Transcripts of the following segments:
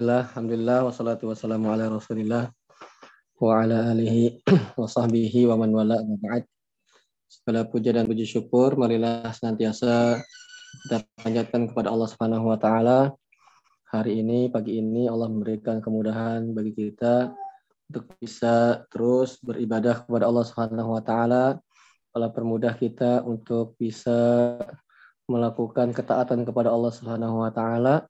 Bismillah, Alhamdulillah, wassalatu wassalamu ala rasulillah wa ala alihi wa sahbihi wa man wala wa ba'd. Segala puja dan puji syukur marilah senantiasa kita panjatkan kepada Allah Subhanahu wa taala. Hari ini pagi ini Allah memberikan kemudahan bagi kita untuk bisa terus beribadah kepada Allah Subhanahu wa taala. Allah permudah kita untuk bisa melakukan ketaatan kepada Allah Subhanahu wa taala.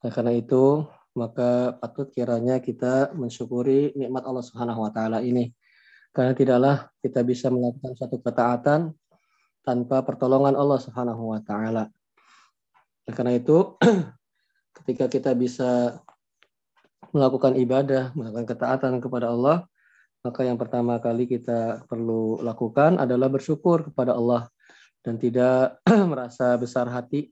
Nah, karena itu maka patut kiranya kita mensyukuri nikmat Allah Subhanahu wa taala ini. Karena tidaklah kita bisa melakukan satu ketaatan tanpa pertolongan Allah Subhanahu wa taala. Karena itu ketika kita bisa melakukan ibadah, melakukan ketaatan kepada Allah, maka yang pertama kali kita perlu lakukan adalah bersyukur kepada Allah dan tidak merasa besar hati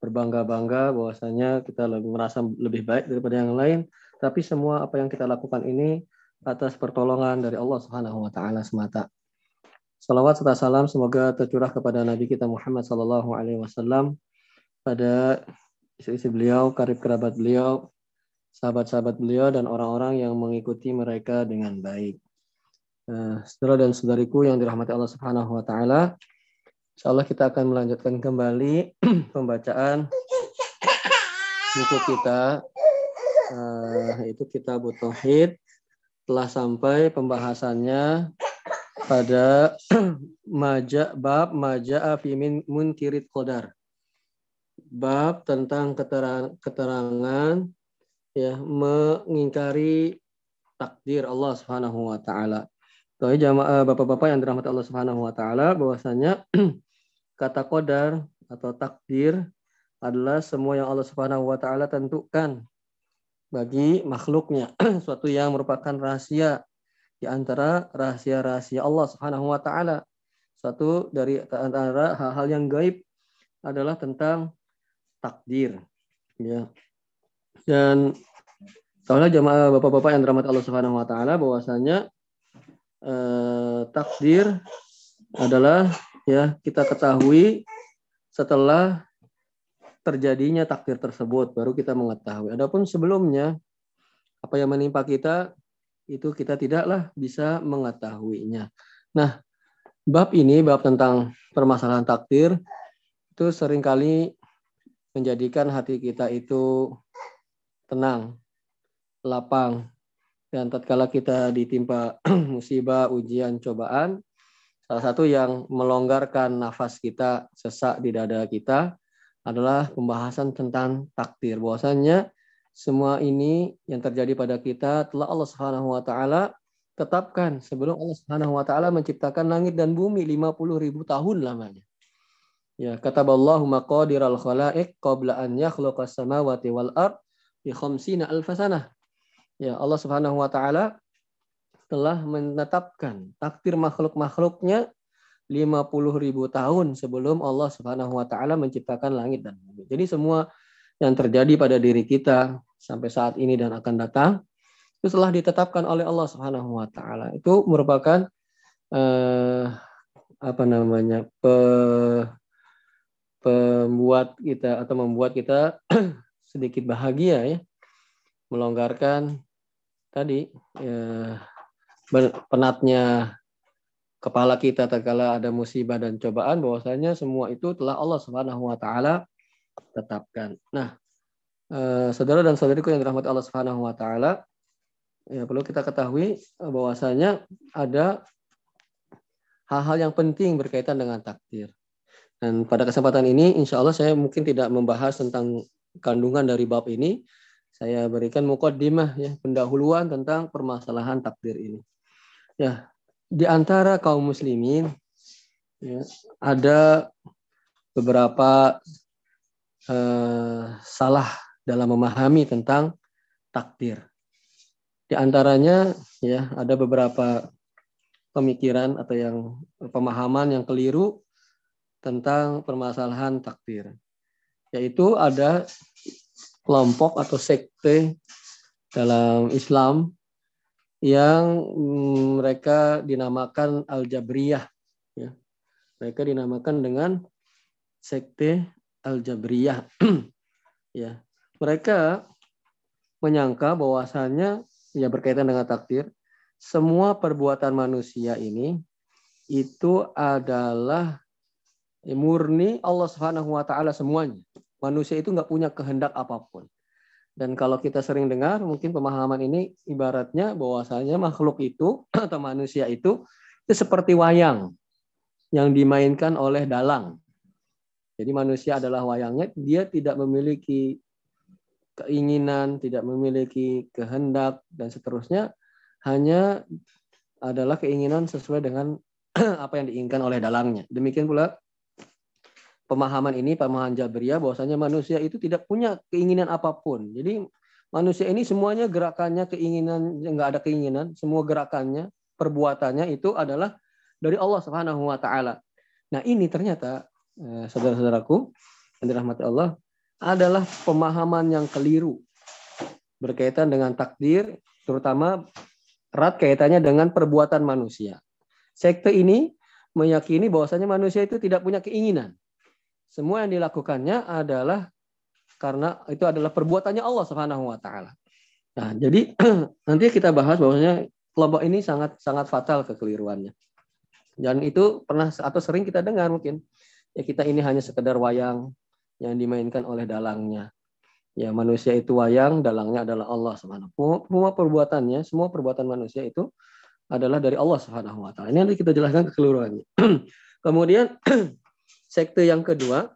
berbangga-bangga bahwasanya kita lebih merasa lebih baik daripada yang lain, tapi semua apa yang kita lakukan ini atas pertolongan dari Allah Subhanahu wa taala semata. Salawat serta salam semoga tercurah kepada Nabi kita Muhammad sallallahu alaihi wasallam pada istri-istri beliau, karib kerabat beliau, sahabat-sahabat beliau dan orang-orang yang mengikuti mereka dengan baik. Uh, saudara dan saudariku yang dirahmati Allah Subhanahu wa taala, Insya Allah kita akan melanjutkan kembali pembacaan buku kita uh, yaitu kita Tauhid telah sampai pembahasannya pada maja bab maja fi min munkirit qadar. Bab tentang keterangan, keterangan ya mengingkari takdir Allah Subhanahu wa taala. Tuh jamaah Bapak-bapak yang dirahmati Allah Subhanahu wa taala bahwasanya kata kodar atau takdir adalah semua yang Allah Subhanahu wa taala tentukan bagi makhluknya, suatu yang merupakan rahasia di antara rahasia-rahasia Allah Subhanahu wa taala. Suatu dari antara hal-hal yang gaib adalah tentang takdir. Ya. Dan tahulah jamaah Bapak-bapak yang dirahmati Allah Subhanahu wa taala bahwasanya eh, takdir adalah ya kita ketahui setelah terjadinya takdir tersebut baru kita mengetahui. Adapun sebelumnya apa yang menimpa kita itu kita tidaklah bisa mengetahuinya. Nah, bab ini bab tentang permasalahan takdir itu sering kali menjadikan hati kita itu tenang, lapang. Dan tatkala kita ditimpa musibah, ujian, cobaan, Salah satu yang melonggarkan nafas kita, sesak di dada kita adalah pembahasan tentang takdir. Bahwasanya semua ini yang terjadi pada kita telah Allah Subhanahu wa taala tetapkan sebelum Allah Subhanahu wa taala menciptakan langit dan bumi 50 ribu tahun lamanya. Ya, kata Allah maqadiral khalaiq qabla an yakhluqas samawati wal ard bi khamsina alfasanah. Ya, Allah Subhanahu wa taala telah menetapkan takdir makhluk-makhluknya 50 ribu tahun sebelum Allah Subhanahu wa taala menciptakan langit dan bumi. Jadi semua yang terjadi pada diri kita sampai saat ini dan akan datang itu telah ditetapkan oleh Allah Subhanahu wa taala. Itu merupakan eh, apa namanya? Pe, pembuat kita atau membuat kita sedikit bahagia ya. Melonggarkan tadi ya, penatnya kepala kita tatkala ada musibah dan cobaan bahwasanya semua itu telah Allah Subhanahu wa taala tetapkan. Nah, eh, saudara dan saudariku yang dirahmati Allah Subhanahu wa taala, ya perlu kita ketahui bahwasanya ada hal-hal yang penting berkaitan dengan takdir. Dan pada kesempatan ini insya Allah saya mungkin tidak membahas tentang kandungan dari bab ini. Saya berikan mukaddimah ya pendahuluan tentang permasalahan takdir ini. Ya, di antara kaum muslimin ya, ada beberapa eh, salah dalam memahami tentang takdir. Di antaranya ya ada beberapa pemikiran atau yang pemahaman yang keliru tentang permasalahan takdir. Yaitu ada kelompok atau sekte dalam Islam yang mm, mereka dinamakan Al-Jabriyah. Ya. Mereka dinamakan dengan sekte Al-Jabriyah. ya. Mereka menyangka bahwasannya ya berkaitan dengan takdir, semua perbuatan manusia ini itu adalah murni Allah Subhanahu wa semuanya. Manusia itu nggak punya kehendak apa pun. Dan kalau kita sering dengar, mungkin pemahaman ini ibaratnya bahwasanya makhluk itu atau manusia itu itu seperti wayang yang dimainkan oleh dalang. Jadi manusia adalah wayangnya, dia tidak memiliki keinginan, tidak memiliki kehendak dan seterusnya, hanya adalah keinginan sesuai dengan apa yang diinginkan oleh dalangnya. Demikian pula pemahaman ini pemahaman Jabriyah bahwasanya manusia itu tidak punya keinginan apa pun. Jadi manusia ini semuanya gerakannya keinginan nggak ada keinginan, semua gerakannya, perbuatannya itu adalah dari Allah Subhanahu wa taala. Nah, ini ternyata eh, saudara-saudaraku yang dirahmati Allah adalah pemahaman yang keliru berkaitan dengan takdir terutama erat kaitannya dengan perbuatan manusia. Sekte ini meyakini bahwasanya manusia itu tidak punya keinginan. Semua yang dilakukannya adalah karena itu adalah perbuatannya Allah Subhanahu wa taala. Nah, jadi nanti kita bahas bahwasanya kelompok ini sangat sangat fatal kekeliruannya. Dan itu pernah atau sering kita dengar mungkin ya kita ini hanya sekedar wayang yang dimainkan oleh dalangnya. Ya manusia itu wayang, dalangnya adalah Allah Subhanahu. Semua perbuatannya, semua perbuatan manusia itu adalah dari Allah Subhanahu wa taala. Ini nanti kita jelaskan kekeliruannya. Kemudian Sekte yang kedua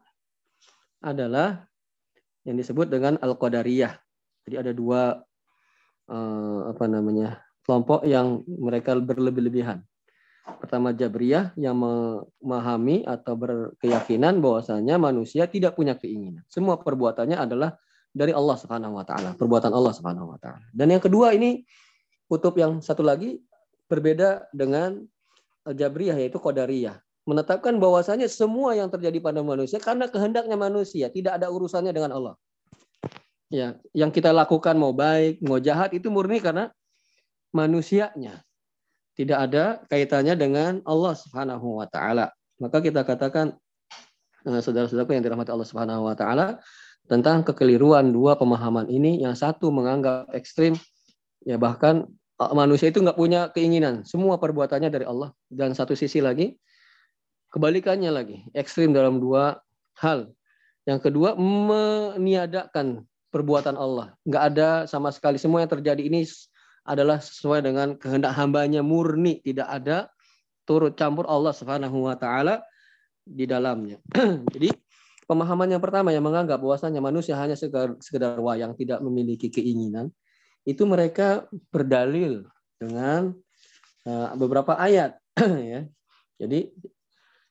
adalah yang disebut dengan Al-Qadariyah. Jadi ada dua eh, apa namanya kelompok yang mereka berlebih-lebihan. Pertama Jabriyah yang memahami atau berkeyakinan bahwasanya manusia tidak punya keinginan. Semua perbuatannya adalah dari Allah Subhanahu wa taala, perbuatan Allah Subhanahu wa taala. Dan yang kedua ini kutub yang satu lagi berbeda dengan Jabriyah yaitu Qadariyah menetapkan bahwasanya semua yang terjadi pada manusia karena kehendaknya manusia, tidak ada urusannya dengan Allah. Ya, yang kita lakukan mau baik, mau jahat itu murni karena manusianya. Tidak ada kaitannya dengan Allah Subhanahu wa taala. Maka kita katakan eh, saudara-saudaraku yang dirahmati Allah Subhanahu wa taala tentang kekeliruan dua pemahaman ini yang satu menganggap ekstrim ya bahkan eh, manusia itu nggak punya keinginan semua perbuatannya dari Allah dan satu sisi lagi Kebalikannya lagi, ekstrim dalam dua hal. Yang kedua, meniadakan perbuatan Allah. Nggak ada sama sekali. Semua yang terjadi ini adalah sesuai dengan kehendak hambanya murni. Tidak ada turut campur Allah Subhanahu wa taala di dalamnya. Jadi pemahaman yang pertama yang menganggap bahwasanya manusia hanya sekedar, sekedar wayang tidak memiliki keinginan, itu mereka berdalil dengan uh, beberapa ayat ya. Jadi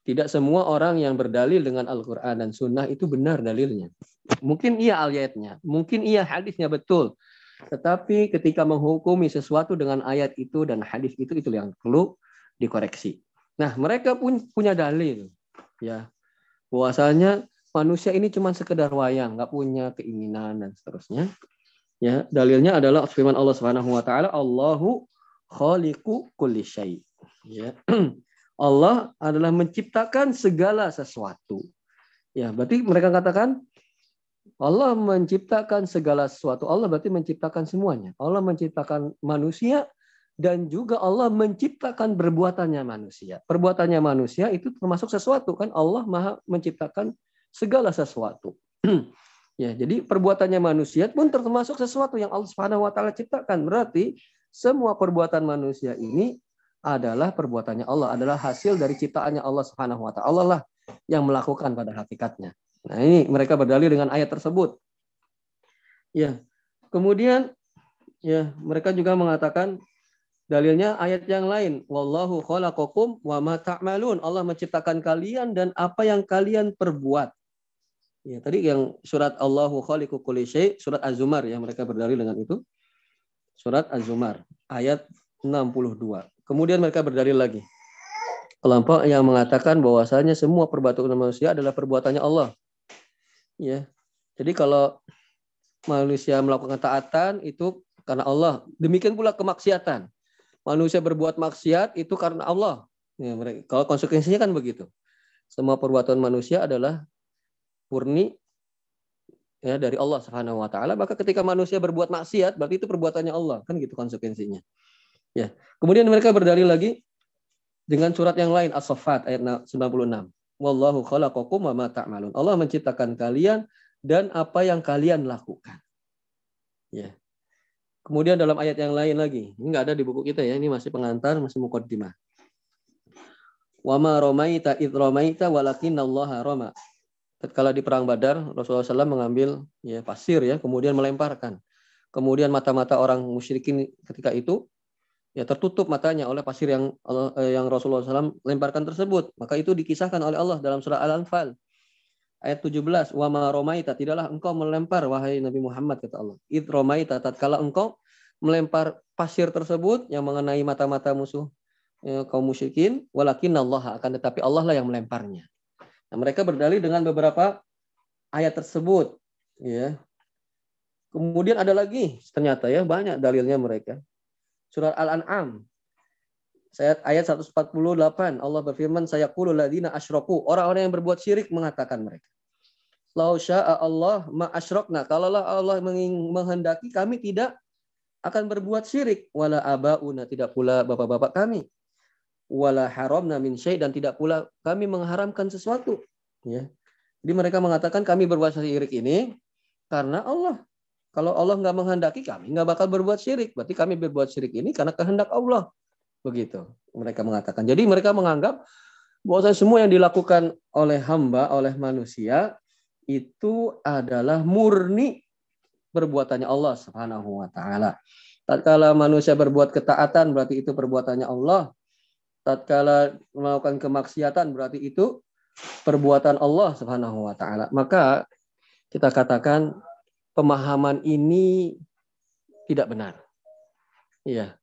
tidak semua orang yang berdalil dengan Al-Quran dan Sunnah itu benar dalilnya. Mungkin iya ayatnya, mungkin iya hadisnya betul. Tetapi ketika menghukumi sesuatu dengan ayat itu dan hadis itu, itu yang perlu dikoreksi. Nah, mereka pun punya dalil. ya Bahwasanya manusia ini cuma sekedar wayang, nggak punya keinginan dan seterusnya. Ya, dalilnya adalah firman Allah Subhanahu wa taala, Allahu khaliqu kulli syai. Ya. Allah adalah menciptakan segala sesuatu. Ya, berarti mereka katakan Allah menciptakan segala sesuatu. Allah berarti menciptakan semuanya. Allah menciptakan manusia dan juga Allah menciptakan perbuatannya manusia. Perbuatannya manusia itu termasuk sesuatu kan Allah Maha menciptakan segala sesuatu. ya, jadi perbuatannya manusia pun termasuk sesuatu yang Allah taala ciptakan. Berarti semua perbuatan manusia ini adalah perbuatannya Allah, adalah hasil dari ciptaannya Allah Subhanahu wa taala. Allah lah yang melakukan pada hakikatnya. Nah, ini mereka berdalil dengan ayat tersebut. Ya. Kemudian ya, mereka juga mengatakan dalilnya ayat yang lain, wallahu khalaqakum wa ma ta'malun. Allah menciptakan kalian dan apa yang kalian perbuat. Ya, tadi yang surat Allahu khaliqu kulli surat Az-Zumar ya, mereka berdalil dengan itu. Surat Az-Zumar ayat 62. Kemudian mereka berdalil lagi. Kelompok yang mengatakan bahwasanya semua perbuatan manusia adalah perbuatannya Allah. Ya. Jadi kalau manusia melakukan taatan itu karena Allah. Demikian pula kemaksiatan. Manusia berbuat maksiat itu karena Allah. Ya, mereka, kalau konsekuensinya kan begitu. Semua perbuatan manusia adalah murni ya dari Allah Subhanahu wa taala, maka ketika manusia berbuat maksiat berarti itu perbuatannya Allah, kan gitu konsekuensinya. Ya. Kemudian mereka berdalil lagi dengan surat yang lain As-Saffat ayat 96. Wallahu khalaqakum wa ma ta'malun. Allah menciptakan kalian dan apa yang kalian lakukan. Ya. Kemudian dalam ayat yang lain lagi, ini enggak ada di buku kita ya, ini masih pengantar, masih mukaddimah. Wa ma ramaita id ramaita walakinallaha rama. Tatkala di perang Badar, Rasulullah SAW mengambil ya pasir ya, kemudian melemparkan. Kemudian mata-mata orang musyrikin ketika itu ya tertutup matanya oleh pasir yang eh, yang Rasulullah SAW lemparkan tersebut. Maka itu dikisahkan oleh Allah dalam surah Al-Anfal ayat 17 wa ma romaita tidaklah engkau melempar wahai Nabi Muhammad kata Allah. Id romaita tatkala engkau melempar pasir tersebut yang mengenai mata-mata musuh ya, kaum musyrikin walakin Allah akan tetapi Allah lah yang melemparnya. Nah, mereka berdalil dengan beberapa ayat tersebut ya. Kemudian ada lagi ternyata ya banyak dalilnya mereka surat Al-An'am Ayat ayat 148 Allah berfirman saya qulul ladina asyraku. Orang-orang yang berbuat syirik mengatakan mereka Lau sya'a Allah ma asyrokna kalaulah Allah menghendaki kami tidak akan berbuat syirik. Wala abauna tidak pula bapak-bapak kami. Wala haramna min syai dan tidak pula kami mengharamkan sesuatu. Ya. Jadi mereka mengatakan kami berbuat syirik ini karena Allah kalau Allah nggak menghendaki kami nggak bakal berbuat syirik berarti kami berbuat syirik ini karena kehendak Allah Begitu mereka mengatakan. Jadi mereka menganggap bahwa semua yang dilakukan oleh hamba, oleh manusia itu adalah murni perbuatannya Allah Subhanahu wa taala. Tatkala manusia berbuat ketaatan berarti itu perbuatannya Allah. Tatkala melakukan kemaksiatan berarti itu perbuatan Allah Subhanahu wa taala. Maka kita katakan pemahaman ini tidak benar. Iya.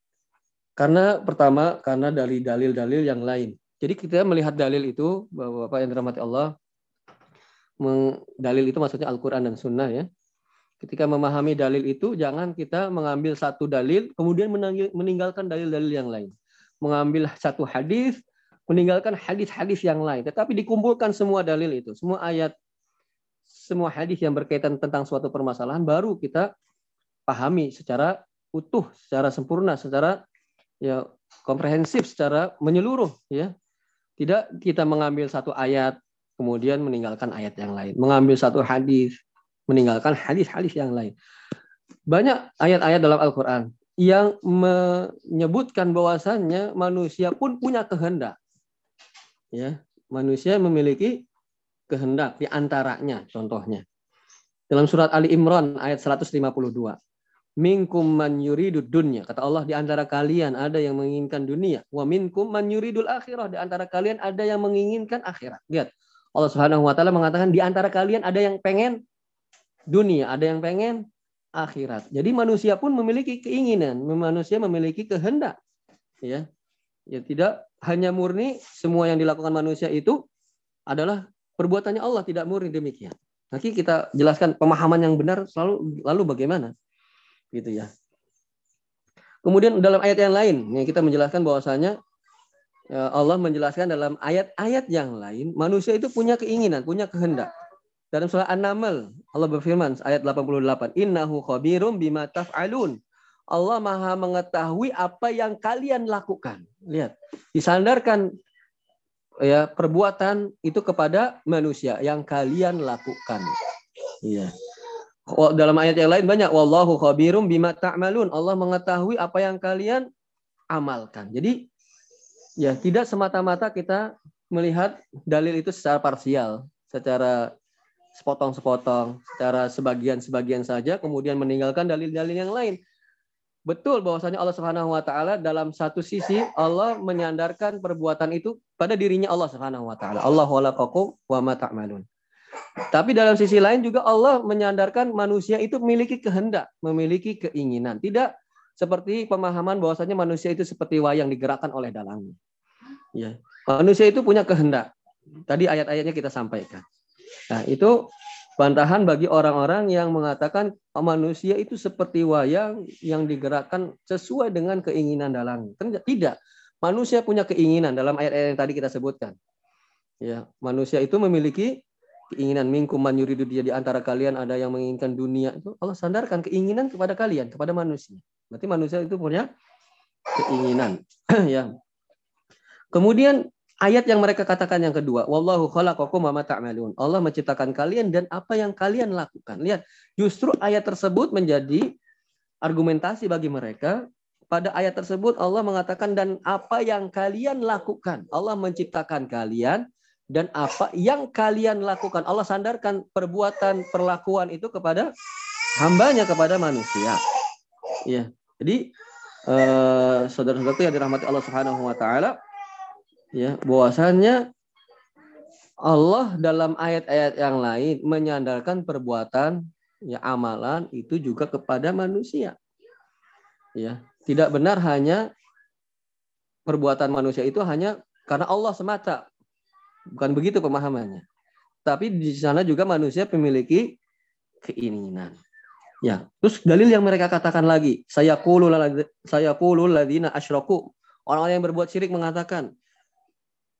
Karena pertama karena dari dalil-dalil yang lain. Jadi kita melihat dalil itu bahwa Bapak yang dirahmati Allah dalil itu maksudnya Al-Qur'an dan Sunnah ya. Ketika memahami dalil itu jangan kita mengambil satu dalil kemudian meninggalkan dalil-dalil yang lain. Mengambil satu hadis meninggalkan hadis-hadis yang lain, tetapi dikumpulkan semua dalil itu, semua ayat semua hadis yang berkaitan tentang suatu permasalahan baru kita pahami secara utuh, secara sempurna, secara ya komprehensif secara menyeluruh ya. Tidak kita mengambil satu ayat kemudian meninggalkan ayat yang lain, mengambil satu hadis meninggalkan hadis-hadis yang lain. Banyak ayat-ayat dalam Al-Qur'an yang menyebutkan bahwasannya manusia pun punya kehendak. Ya, manusia memiliki kehendak di antaranya contohnya. Dalam surat Ali Imran ayat 152 minkum man yuridu dunya. Kata Allah di antara kalian ada yang menginginkan dunia. Wa minkum man yuridul akhirah. Di antara kalian ada yang menginginkan akhirat. Lihat. Allah Subhanahu wa taala mengatakan di antara kalian ada yang pengen dunia, ada yang pengen akhirat. Jadi manusia pun memiliki keinginan, manusia memiliki kehendak. Ya. Ya tidak hanya murni semua yang dilakukan manusia itu adalah perbuatannya Allah, tidak murni demikian. Nanti kita jelaskan pemahaman yang benar selalu lalu bagaimana gitu ya. Kemudian dalam ayat yang lain, yang kita menjelaskan bahwasanya ya, Allah menjelaskan dalam ayat-ayat yang lain, manusia itu punya keinginan, punya kehendak. Dalam surah An-Naml, Allah berfirman ayat 88, "Innahu khabirum bima taf'alun." Allah Maha mengetahui apa yang kalian lakukan. Lihat, disandarkan ya perbuatan itu kepada manusia yang kalian lakukan. Iya. Dalam ayat yang lain banyak wallahu khabirum bima ta'malun. Allah mengetahui apa yang kalian amalkan. Jadi ya tidak semata-mata kita melihat dalil itu secara parsial, secara sepotong-sepotong, secara sebagian-sebagian saja kemudian meninggalkan dalil-dalil yang lain. Betul bahwasanya Allah Subhanahu wa taala dalam satu sisi Allah menyandarkan perbuatan itu pada dirinya Allah Subhanahu wa taala. Allah khalaqakum wa ma ta'malun. Tapi dalam sisi lain juga Allah menyandarkan manusia itu memiliki kehendak, memiliki keinginan. Tidak seperti pemahaman bahwasanya manusia itu seperti wayang digerakkan oleh dalangnya. Ya. Manusia itu punya kehendak. Tadi ayat-ayatnya kita sampaikan. Nah, itu bantahan bagi orang-orang yang mengatakan manusia itu seperti wayang yang digerakkan sesuai dengan keinginan dalang. Tidak. Manusia punya keinginan dalam ayat-ayat yang tadi kita sebutkan. Ya, manusia itu memiliki keinginan minkum man yuridu dia di antara kalian ada yang menginginkan dunia itu Allah sandarkan keinginan kepada kalian kepada manusia. Berarti manusia itu punya keinginan ya. Kemudian ayat yang mereka katakan yang kedua, wallahu khalaqakum wa ta'malun. Allah menciptakan kalian dan apa yang kalian lakukan. Lihat, justru ayat tersebut menjadi argumentasi bagi mereka. Pada ayat tersebut Allah mengatakan dan apa yang kalian lakukan. Allah menciptakan kalian dan apa yang kalian lakukan. Allah sandarkan perbuatan perlakuan itu kepada hambanya kepada manusia. Ya. Jadi eh, saudara-saudara yang dirahmati Allah Subhanahu wa taala ya bahwasannya Allah dalam ayat-ayat yang lain menyandarkan perbuatan ya amalan itu juga kepada manusia. Ya, tidak benar hanya perbuatan manusia itu hanya karena Allah semata. Bukan begitu pemahamannya. Tapi di sana juga manusia memiliki keinginan. Ya, terus dalil yang mereka katakan lagi, saya kulul saya kulul ladina asyraku. Orang-orang yang berbuat syirik mengatakan,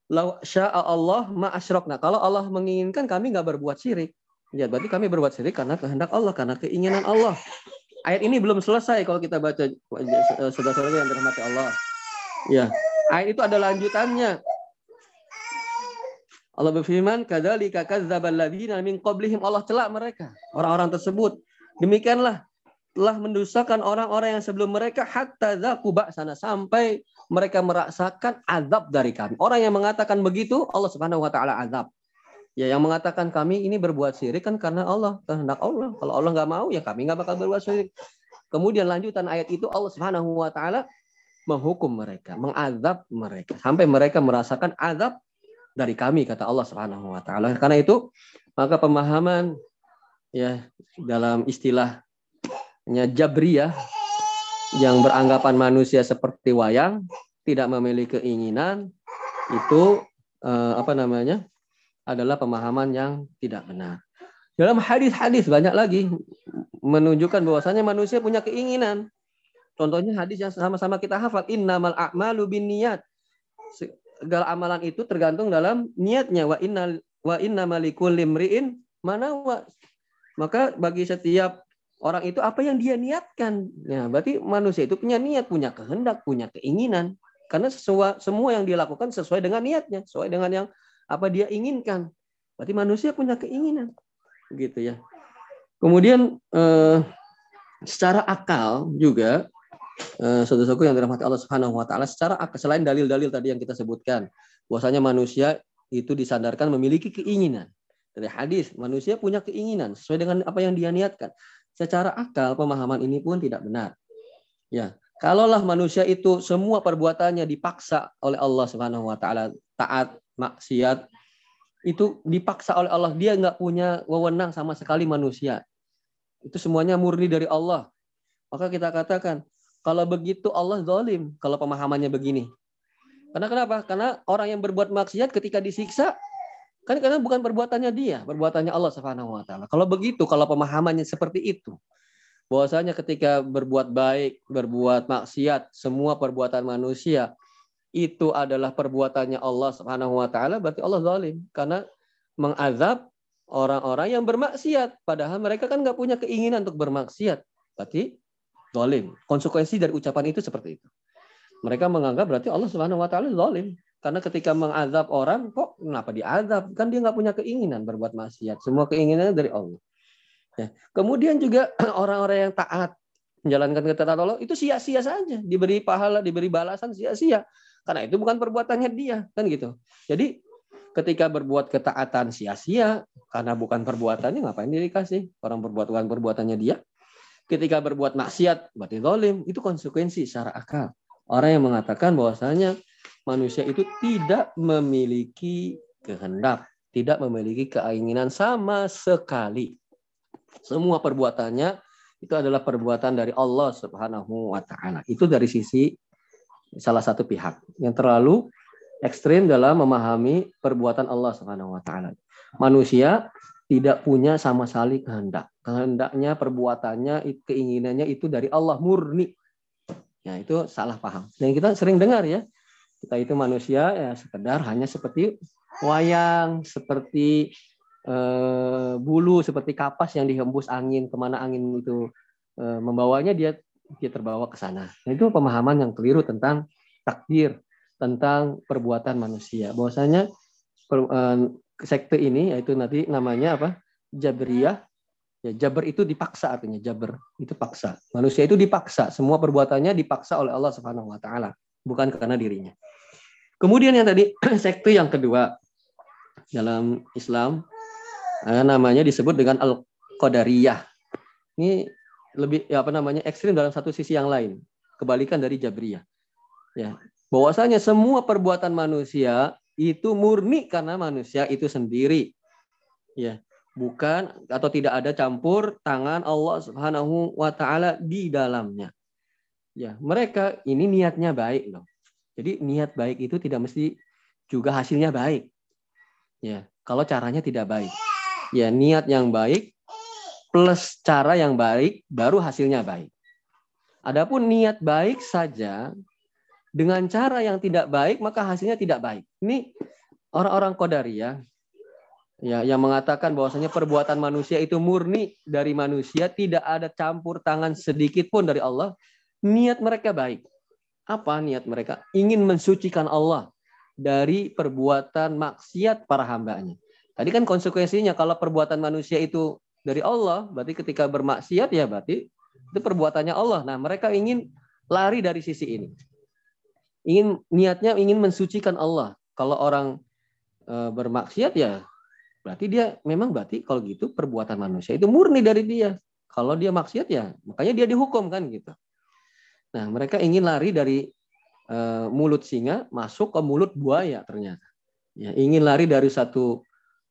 Lau sya'a Allah ma asyrokna. Kalau Allah menginginkan kami nggak berbuat syirik. Ya berarti kami berbuat syirik karena kehendak Allah, karena keinginan Allah. Ayat ini belum selesai kalau kita baca saudara-saudara yang dirahmati Allah. Ya, ayat itu ada lanjutannya. Allah berfirman, "Kadzalika kadzdzabal ladzina min qablihim." Allah celak mereka, orang-orang tersebut. Demikianlah telah mendustakan orang-orang yang sebelum mereka hatta zaku sana sampai mereka merasakan azab dari kami. Orang yang mengatakan begitu Allah Subhanahu wa taala azab. Ya yang mengatakan kami ini berbuat syirik kan karena Allah, kehendak Allah. Kalau Allah nggak mau ya kami nggak bakal berbuat syirik. Kemudian lanjutan ayat itu Allah Subhanahu wa taala menghukum mereka, mengazab mereka sampai mereka merasakan azab dari kami kata Allah Subhanahu wa taala. Karena itu maka pemahaman ya dalam istilah Jabriyah yang beranggapan manusia seperti wayang, tidak memiliki keinginan, itu eh, apa namanya? adalah pemahaman yang tidak benar. Dalam hadis-hadis banyak lagi menunjukkan bahwasanya manusia punya keinginan. Contohnya hadis yang sama-sama kita hafal, innamal a'malu binniyat. Segala amalan itu tergantung dalam niatnya wa innal wa innamalikul limriin mana Maka bagi setiap orang itu apa yang dia niatkan. Ya, berarti manusia itu punya niat, punya kehendak, punya keinginan. Karena sesuai, semua yang dia lakukan sesuai dengan niatnya, sesuai dengan yang apa dia inginkan. Berarti manusia punya keinginan. Gitu ya. Kemudian eh, secara akal juga eh, saudara-saudaraku yang dirahmati Allah Subhanahu wa taala secara akal selain dalil-dalil tadi yang kita sebutkan bahwasanya manusia itu disadarkan memiliki keinginan. Dari hadis, manusia punya keinginan sesuai dengan apa yang dia niatkan secara akal pemahaman ini pun tidak benar. Ya, kalaulah manusia itu semua perbuatannya dipaksa oleh Allah Subhanahu wa taala taat, maksiat itu dipaksa oleh Allah, dia nggak punya wewenang sama sekali manusia. Itu semuanya murni dari Allah. Maka kita katakan, kalau begitu Allah zalim kalau pemahamannya begini. Karena kenapa? Karena orang yang berbuat maksiat ketika disiksa Kan karena bukan perbuatannya dia, perbuatannya Allah Subhanahu wa taala. Kalau begitu, kalau pemahamannya seperti itu, bahwasanya ketika berbuat baik, berbuat maksiat, semua perbuatan manusia itu adalah perbuatannya Allah Subhanahu wa taala, berarti Allah zalim karena mengazab orang-orang yang bermaksiat padahal mereka kan nggak punya keinginan untuk bermaksiat. Berarti zalim. Konsekuensi dari ucapan itu seperti itu. Mereka menganggap berarti Allah Subhanahu wa taala zalim. Karena ketika mengazab orang, kok kenapa diazab? Kan dia nggak punya keinginan berbuat maksiat. Semua keinginannya dari Allah. Ya. Kemudian juga orang-orang yang taat menjalankan ketaatan Allah itu sia-sia saja, diberi pahala, diberi balasan sia-sia. Karena itu bukan perbuatannya dia, kan gitu. Jadi ketika berbuat ketaatan sia-sia karena bukan perbuatannya ngapain dia dikasih? Orang berbuat bukan perbuatannya dia. Ketika berbuat maksiat berarti zalim, itu konsekuensi secara akal. Orang yang mengatakan bahwasanya manusia itu tidak memiliki kehendak, tidak memiliki keinginan sama sekali. Semua perbuatannya itu adalah perbuatan dari Allah Subhanahu wa taala. Itu dari sisi salah satu pihak yang terlalu ekstrim dalam memahami perbuatan Allah Subhanahu wa taala. Manusia tidak punya sama sekali kehendak. Kehendaknya, perbuatannya, keinginannya itu dari Allah murni. Ya, itu salah paham. Dan kita sering dengar ya, kita itu manusia ya sekedar hanya seperti wayang, seperti eh, bulu seperti kapas yang dihembus angin ke mana angin itu eh, membawanya dia dia terbawa ke sana. Nah, itu pemahaman yang keliru tentang takdir, tentang perbuatan manusia. Bahwasanya per, eh, sekte ini yaitu nanti namanya apa? Jabriyah. Ya, Jabr itu dipaksa artinya Jabr itu paksa. Manusia itu dipaksa, semua perbuatannya dipaksa oleh Allah Subhanahu wa taala, bukan karena dirinya. Kemudian yang tadi sekte yang kedua dalam Islam eh, namanya disebut dengan al-qadariyah. Ini lebih ya apa namanya ekstrim dalam satu sisi yang lain kebalikan dari jabriyah ya bahwasanya semua perbuatan manusia itu murni karena manusia itu sendiri ya bukan atau tidak ada campur tangan Allah Subhanahu wa taala di dalamnya ya mereka ini niatnya baik loh jadi niat baik itu tidak mesti juga hasilnya baik ya kalau caranya tidak baik ya niat yang baik plus cara yang baik baru hasilnya baik. Adapun niat baik saja dengan cara yang tidak baik maka hasilnya tidak baik. Ini orang-orang Qadariyah ya yang mengatakan bahwasanya perbuatan manusia itu murni dari manusia, tidak ada campur tangan sedikit pun dari Allah. Niat mereka baik. Apa niat mereka? Ingin mensucikan Allah dari perbuatan maksiat para hambanya. Tadi kan konsekuensinya kalau perbuatan manusia itu dari Allah, berarti ketika bermaksiat ya berarti itu perbuatannya Allah. Nah, mereka ingin lari dari sisi ini. Ingin niatnya ingin mensucikan Allah. Kalau orang e, bermaksiat ya berarti dia memang berarti kalau gitu perbuatan manusia itu murni dari dia. Kalau dia maksiat ya makanya dia dihukum kan gitu. Nah, mereka ingin lari dari e, mulut singa masuk ke mulut buaya ternyata. Ya, ingin lari dari satu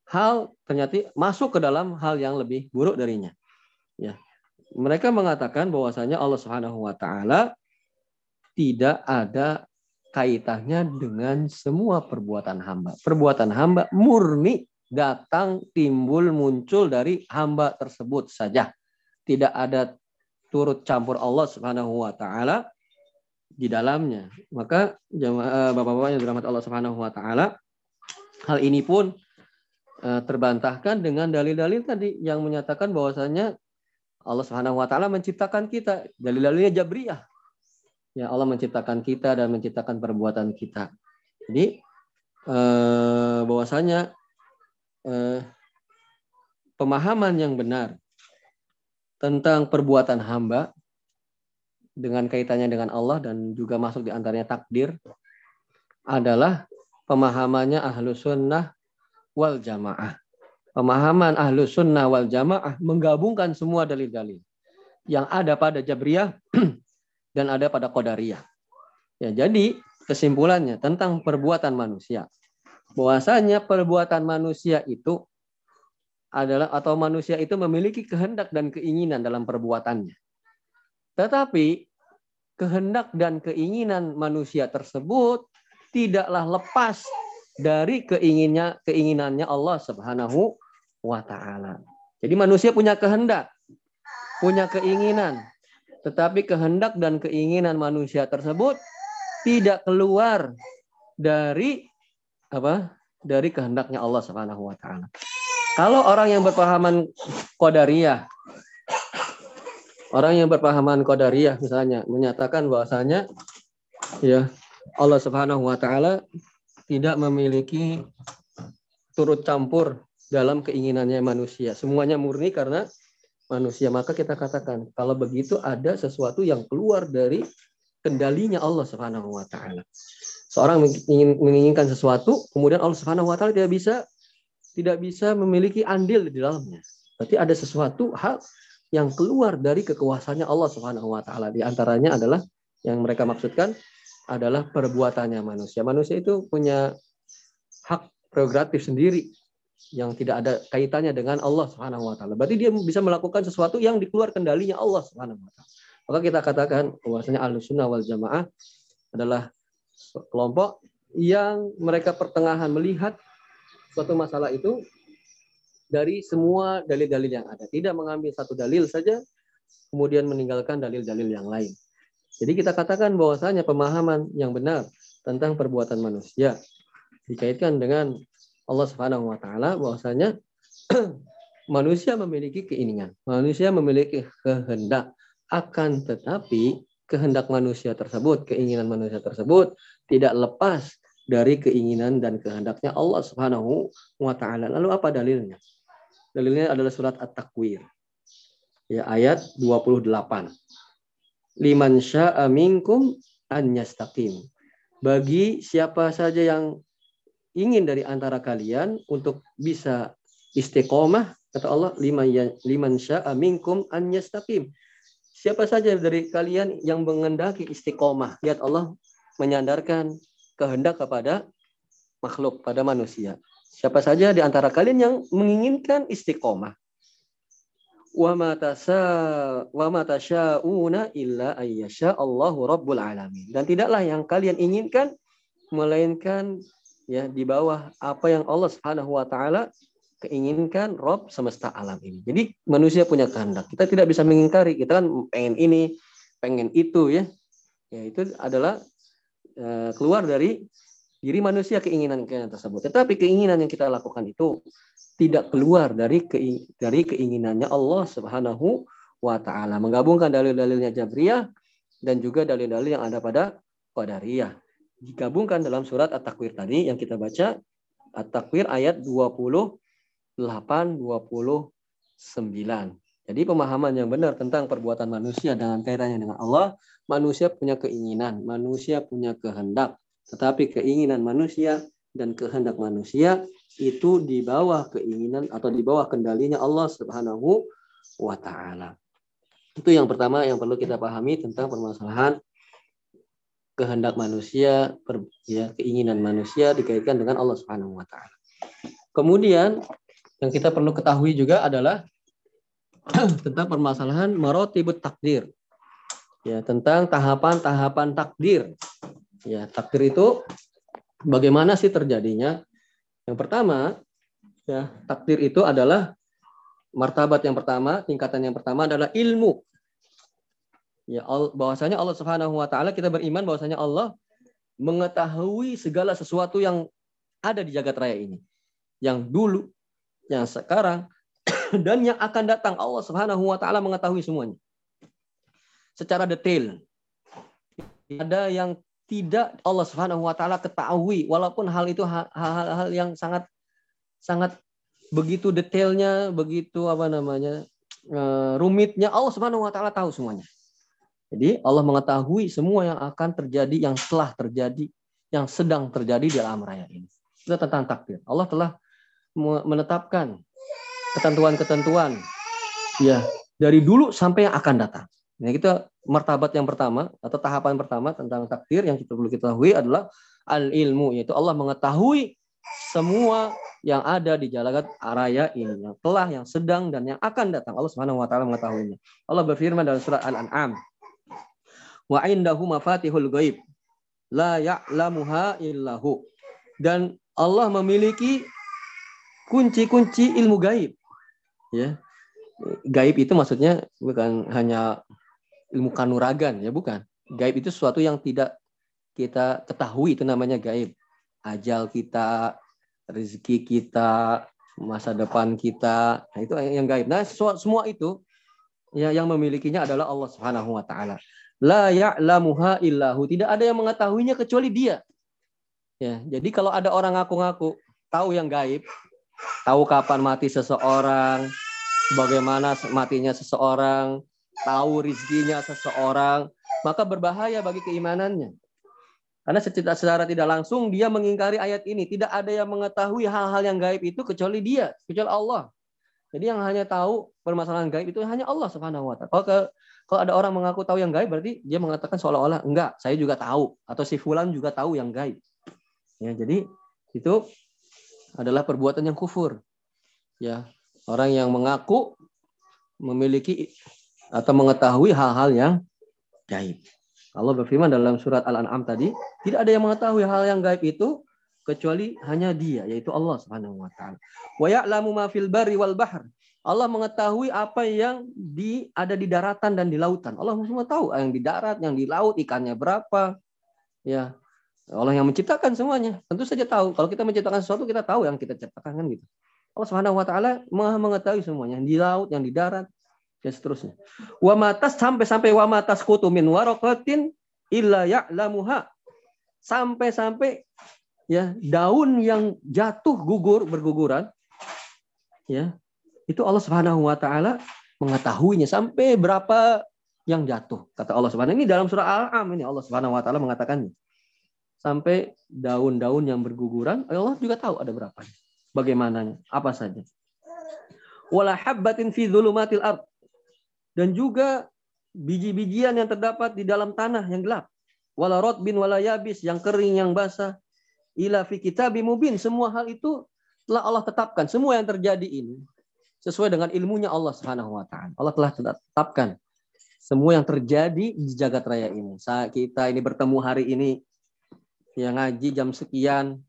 hal ternyata masuk ke dalam hal yang lebih buruk darinya. Ya. Mereka mengatakan bahwasanya Allah Subhanahu wa taala tidak ada kaitannya dengan semua perbuatan hamba. Perbuatan hamba murni datang timbul muncul dari hamba tersebut saja. Tidak ada turut campur Allah Subhanahu wa taala di dalamnya. Maka jemaah Bapak-bapak yang dirahmati Allah Subhanahu wa taala, hal ini pun Eh, terbantahkan dengan dalil-dalil tadi yang menyatakan bahwasanya Allah Subhanahu wa taala menciptakan kita. Dalil-dalilnya Jabriyah. Ya, Allah menciptakan kita dan menciptakan perbuatan kita. Jadi eh, bahwasanya eh, pemahaman yang benar tentang perbuatan hamba dengan kaitannya dengan Allah dan juga masuk di antaranya takdir adalah pemahamannya ahlu sunnah wal jamaah. Pemahaman ahlu sunnah wal jamaah menggabungkan semua dalil-dalil yang ada pada Jabriyah dan ada pada Qadariyah. Ya, jadi kesimpulannya tentang perbuatan manusia. Bahwasanya perbuatan manusia itu adalah atau manusia itu memiliki kehendak dan keinginan dalam perbuatannya. Tetapi kehendak dan keinginan manusia tersebut tidaklah lepas dari keinginannya keinginannya Allah Subhanahu wa taala. Jadi manusia punya kehendak, punya keinginan, tetapi kehendak dan keinginan manusia tersebut tidak keluar dari apa? dari kehendaknya Allah Subhanahu wa taala. Kalau orang yang berpahaman qadariyah orang yang berpahaman qadariyah misalnya menyatakan bahwasanya ya Allah Subhanahu wa taala tidak memiliki turut campur dalam keinginannya manusia. Semuanya murni karena manusia. Maka kita katakan kalau begitu ada sesuatu yang keluar dari kendalinya Allah Subhanahu wa taala. Seorang ingin menginginkan sesuatu, kemudian Allah Subhanahu wa taala tidak bisa tidak bisa memiliki andil di dalamnya. Berarti ada sesuatu hal yang keluar dari kekuasaannya Allah Subhanahu wa taala. Di antaranya adalah yang mereka maksudkan adalah perbuatannya manusia. Manusia itu punya hak prerogatif sendiri yang tidak ada kaitannya dengan Allah Subhanahu wa taala. Berarti dia bisa melakukan sesuatu yang dikeluar kendalinya Allah Subhanahu wa taala. Maka kita katakan bahwasanya Ahlussunnah wal Jamaah adalah kelompok yang mereka pertengahan melihat suatu masalah itu dari semua dalil-dalil yang ada. Tidak mengambil satu dalil saja kemudian meninggalkan dalil-dalil yang lain. Jadi kita katakan bahwasanya pemahaman yang benar tentang perbuatan manusia dikaitkan dengan Allah Subhanahu wa taala bahwasanya manusia memiliki keinginan, manusia memiliki kehendak. Akan tetapi kehendak manusia tersebut, keinginan manusia tersebut tidak lepas dari keinginan dan kehendaknya Allah Subhanahu wa taala. Lalu apa dalilnya? Dalilnya adalah surat At-Takwir. Ya, ayat 28. Liman syaa minkum an yastaqim. Bagi siapa saja yang ingin dari antara kalian untuk bisa istiqomah, kata Allah, liman ya, liman syaa minkum an yastaqim. Siapa saja dari kalian yang mengendaki istiqomah. Lihat Allah menyandarkan kehendak kepada makhluk, pada manusia. Siapa saja di antara kalian yang menginginkan istiqomah. Wa ma wa ma tasyauna illa ayyasha Allahu rabbul alamin. Dan tidaklah yang kalian inginkan melainkan ya di bawah apa yang Allah Subhanahu wa taala keinginkan Rob semesta alam ini. Jadi manusia punya kehendak. Kita tidak bisa mengingkari. Kita kan pengen ini, pengen itu ya. Ya itu adalah keluar dari diri manusia keinginan-keinginan tersebut. Tetapi keinginan yang kita lakukan itu tidak keluar dari dari keinginannya Allah Subhanahu wa taala. Menggabungkan dalil-dalilnya Jabriyah dan juga dalil-dalil yang ada pada Qadariyah. Digabungkan dalam surat At-Takwir tadi yang kita baca At-Takwir ayat 28 29. Jadi pemahaman yang benar tentang perbuatan manusia dengan kaitannya dengan Allah, manusia punya keinginan, manusia punya kehendak. Tetapi keinginan manusia dan kehendak manusia itu di bawah keinginan atau di bawah kendalinya Allah Subhanahu wa taala. Itu yang pertama yang perlu kita pahami tentang permasalahan kehendak manusia, ya, keinginan manusia dikaitkan dengan Allah Subhanahu wa taala. Kemudian yang kita perlu ketahui juga adalah tentang permasalahan marotibut takdir. Ya, tentang tahapan-tahapan takdir. Ya, takdir itu bagaimana sih terjadinya? Yang pertama, ya, takdir itu adalah martabat yang pertama, tingkatan yang pertama adalah ilmu. Ya, bahwasanya Allah Subhanahu wa taala kita beriman bahwasanya Allah mengetahui segala sesuatu yang ada di jagat raya ini. Yang dulu, yang sekarang, dan yang akan datang Allah Subhanahu wa taala mengetahui semuanya. Secara detail. Ada yang tidak Allah Subhanahu wa taala ketahui walaupun hal itu hal-hal yang sangat sangat begitu detailnya, begitu apa namanya? Eh, rumitnya Allah Subhanahu wa taala tahu semuanya. Jadi Allah mengetahui semua yang akan terjadi, yang telah terjadi, yang sedang terjadi di alam raya ini. Itu tentang takdir. Allah telah menetapkan ketentuan-ketentuan ya dari dulu sampai yang akan datang. Nah, kita martabat yang pertama atau tahapan pertama tentang takdir yang kita perlu ketahui adalah al ilmu yaitu Allah mengetahui semua yang ada di jagat raya ini yang telah yang sedang dan yang akan datang. Allah Subhanahu wa taala mengetahuinya. Allah berfirman dalam surat Al-An'am wa indahu mafatihul ghaib la ya'lamuha illahu. Dan Allah memiliki kunci-kunci ilmu gaib ya. Gaib itu maksudnya bukan hanya ilmu kanuragan ya bukan? Gaib itu sesuatu yang tidak kita ketahui itu namanya gaib. Ajal kita rezeki kita masa depan kita nah, itu yang gaib. Nah semua itu ya yang memilikinya adalah Allah Subhanahu wa taala. La ya'lamuha illahu. Tidak ada yang mengetahuinya kecuali dia. Ya jadi kalau ada orang ngaku-ngaku tahu yang gaib tahu kapan mati seseorang bagaimana matinya seseorang, tahu rizkinya seseorang, maka berbahaya bagi keimanannya. Karena secara, secara tidak langsung dia mengingkari ayat ini. Tidak ada yang mengetahui hal-hal yang gaib itu kecuali dia, kecuali Allah. Jadi yang hanya tahu permasalahan gaib itu hanya Allah Subhanahu wa. Kalau, kalau ada orang mengaku tahu yang gaib berarti dia mengatakan seolah-olah enggak, saya juga tahu atau si fulan juga tahu yang gaib. Ya, jadi itu adalah perbuatan yang kufur. Ya, orang yang mengaku memiliki atau mengetahui hal-hal yang gaib. Allah berfirman dalam surat Al-An'am tadi, tidak ada yang mengetahui hal yang gaib itu kecuali hanya Dia, yaitu Allah Subhanahu wa taala. Wa ya'lamu ma fil barri wal bahr. Allah mengetahui apa yang di ada di daratan dan di lautan. Allah semua tahu yang di darat, yang di laut, ikannya berapa. Ya. Allah yang menciptakan semuanya. Tentu saja tahu. Kalau kita menciptakan sesuatu, kita tahu yang kita ciptakan kan gitu. Allah Subhanahu wa taala Maha mengetahui semuanya, yang di laut, yang di darat, dan seterusnya. Wa matas sampai-sampai wa matas kutu min waraqatin illa ya'lamuha. Sampai-sampai ya daun yang jatuh gugur berguguran ya itu Allah Subhanahu wa taala mengetahuinya sampai berapa yang jatuh kata Allah Subhanahu ini dalam surah Al-Am ini Allah Subhanahu wa taala mengatakannya. Sampai daun-daun yang berguguran Allah juga tahu ada berapa. Bagaimananya apa saja. Wala habbatin fi dzulumatil ard dan juga biji-bijian yang terdapat di dalam tanah yang gelap wala rotbin wala yabis yang kering yang basah ila fi kitabim mubin semua hal itu telah Allah tetapkan semua yang terjadi ini sesuai dengan ilmunya Allah Subhanahu wa taala Allah telah tetapkan semua yang terjadi di jagat raya ini. Saat kita ini bertemu hari ini yang ngaji jam sekian,